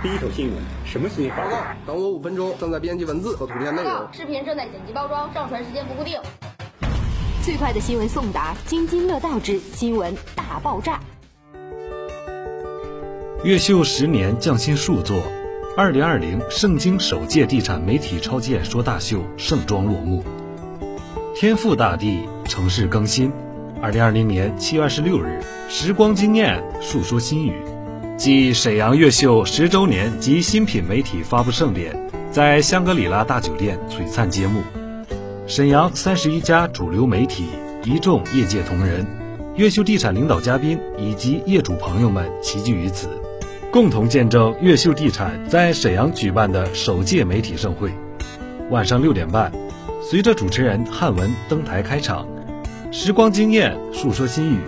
第一手新闻，什么新闻？报告，等我五分钟，正在编辑文字和图片内容。视频正在剪辑包装，上传时间不固定。最快的新闻送达，津津乐道之新闻大爆炸。越秀十年匠心数作，二零二零盛京首届地产媒体超级演说大秀盛装落幕。天赋大地，城市更新。二零二零年七月二十六日，时光惊艳，述说心语。继沈阳越秀十周年及新品媒体发布盛典在香格里拉大酒店璀璨揭幕。沈阳三十一家主流媒体、一众业界同仁、越秀地产领导嘉宾以及业主朋友们齐聚于此，共同见证越秀地产在沈阳举办的首届媒体盛会。晚上六点半，随着主持人汉文登台开场。时光惊艳，述说心语，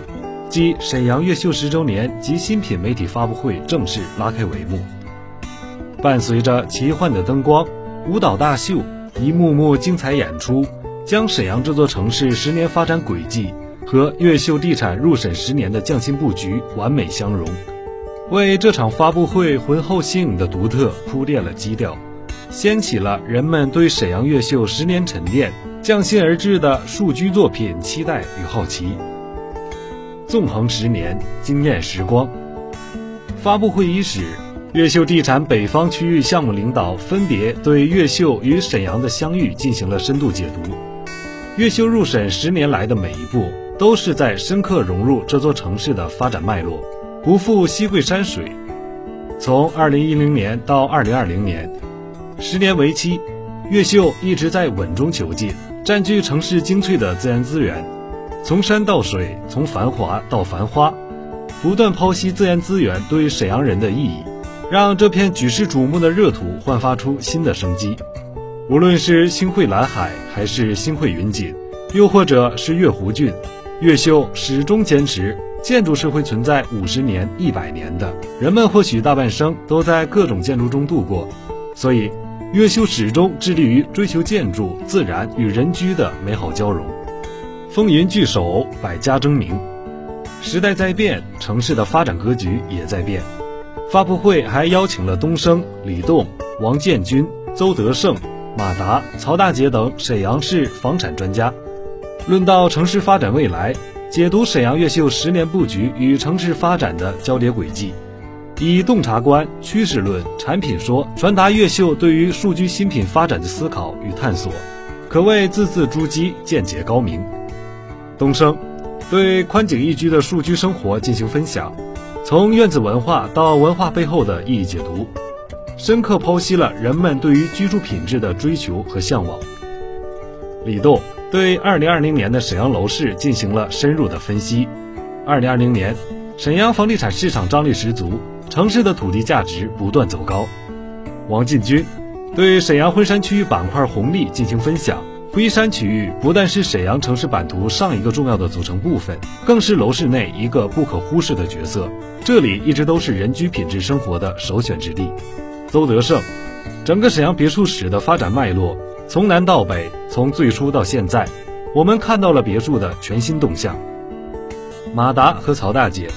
即沈阳越秀十周年及新品媒体发布会正式拉开帷幕。伴随着奇幻的灯光、舞蹈大秀、一幕幕精彩演出，将沈阳这座城市十年发展轨迹和越秀地产入沈十年的匠心布局完美相融，为这场发布会浑厚新颖的独特铺垫了基调，掀起了人们对沈阳越秀十年沉淀。匠心而至的数居作品，期待与好奇。纵横十年，惊艳时光。发布会伊始，越秀地产北方区域项目领导分别对越秀与沈阳的相遇进行了深度解读。越秀入沈十年来的每一步，都是在深刻融入这座城市的发展脉络，不负西贵山水。从2010年到2020年，十年为期，越秀一直在稳中求进。占据城市精粹的自然资源，从山到水，从繁华到繁花，不断剖析自然资源对沈阳人的意义，让这片举世瞩目的热土焕发出新的生机。无论是星汇蓝海，还是星汇云锦，又或者是月湖郡，越秀始终坚持建筑是会存在五十年、一百年的。人们或许大半生都在各种建筑中度过，所以。越秀始终致力于追求建筑、自然与人居的美好交融，风云聚首，百家争鸣。时代在变，城市的发展格局也在变。发布会还邀请了东升、李栋、王建军、邹德胜、马达、曹大姐等沈阳市房产专家，论到城市发展未来，解读沈阳越秀十年布局与城市发展的交叠轨迹。以洞察观、趋势论、产品说传达越秀对于数据新品发展的思考与探索，可谓字字珠玑，见解高明。东升对宽景宜居的数居生活进行分享，从院子文化到文化背后的意义解读，深刻剖析了人们对于居住品质的追求和向往。李栋对2020年的沈阳楼市进行了深入的分析。2020年，沈阳房地产市场张力十足。城市的土地价值不断走高。王进军对沈阳婚山区板块红利进行分享。徽山区域不但是沈阳城市版图上一个重要的组成部分，更是楼市内一个不可忽视的角色。这里一直都是人居品质生活的首选之地。邹德胜，整个沈阳别墅史的发展脉络，从南到北，从最初到现在，我们看到了别墅的全新动向。马达和曹大姐。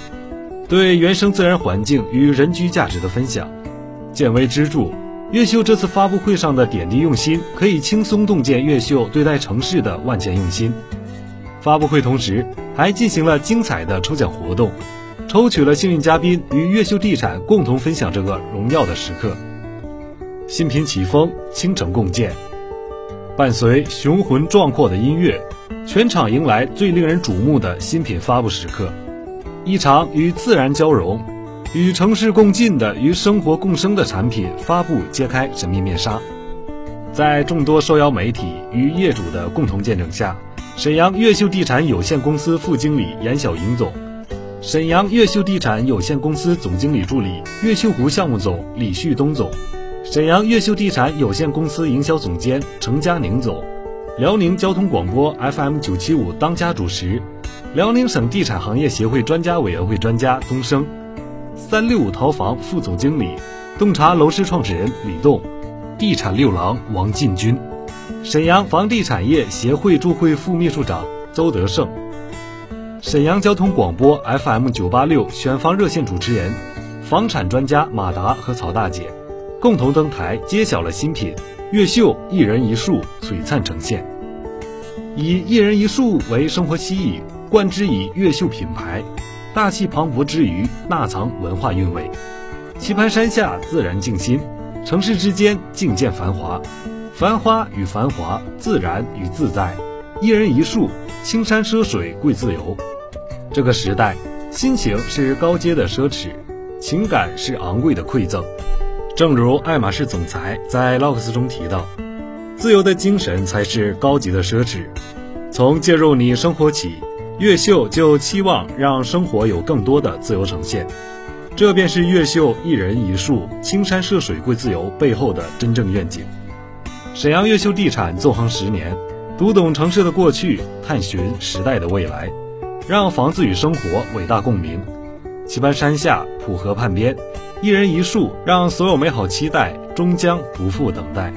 对原生自然环境与人居价值的分享，见微知著。越秀这次发布会上的点滴用心，可以轻松洞见越秀对待城市的万千用心。发布会同时还进行了精彩的抽奖活动，抽取了幸运嘉宾与越秀地产共同分享这个荣耀的时刻。新品起风，倾城共建，伴随雄浑壮阔的音乐，全场迎来最令人瞩目的新品发布时刻。一场与自然交融、与城市共进的、与生活共生的产品发布揭开神秘面纱，在众多受邀媒体与业主的共同见证下，沈阳越秀地产有限公司副经理严小莹总、沈阳越秀地产有限公司总经理助理越秀湖项目总李旭东总、沈阳越秀地产有限公司营销总监程佳宁总、辽宁交通广播 FM 九七五当家主持。辽宁省地产行业协会专家委员会专家东升，三六五淘房副总经理，洞察楼市创始人李栋，地产六郎王进军，沈阳房地产业协会驻会副秘书长邹德胜，沈阳交通广播 FM 九八六选房热线主持人，房产专家马达和曹大姐共同登台揭晓了新品越秀一人一树璀璨呈现。以一人一树为生活吸引，冠之以越秀品牌，大气磅礴之余，纳藏文化韵味。棋盘山下自然静心，城市之间尽见繁华，繁花与繁华，自然与自在，一人一树，青山涉水贵自由。这个时代，心情是高阶的奢侈，情感是昂贵的馈赠。正如爱马仕总裁在 LOX 中提到。自由的精神才是高级的奢侈。从介入你生活起，越秀就期望让生活有更多的自由呈现。这便是越秀一人一树，青山涉水贵自由背后的真正愿景。沈阳越秀地产纵横十年，读懂城市的过去，探寻时代的未来，让房子与生活伟大共鸣。棋盘山下，浦河畔边，一人一树，让所有美好期待终将不复等待。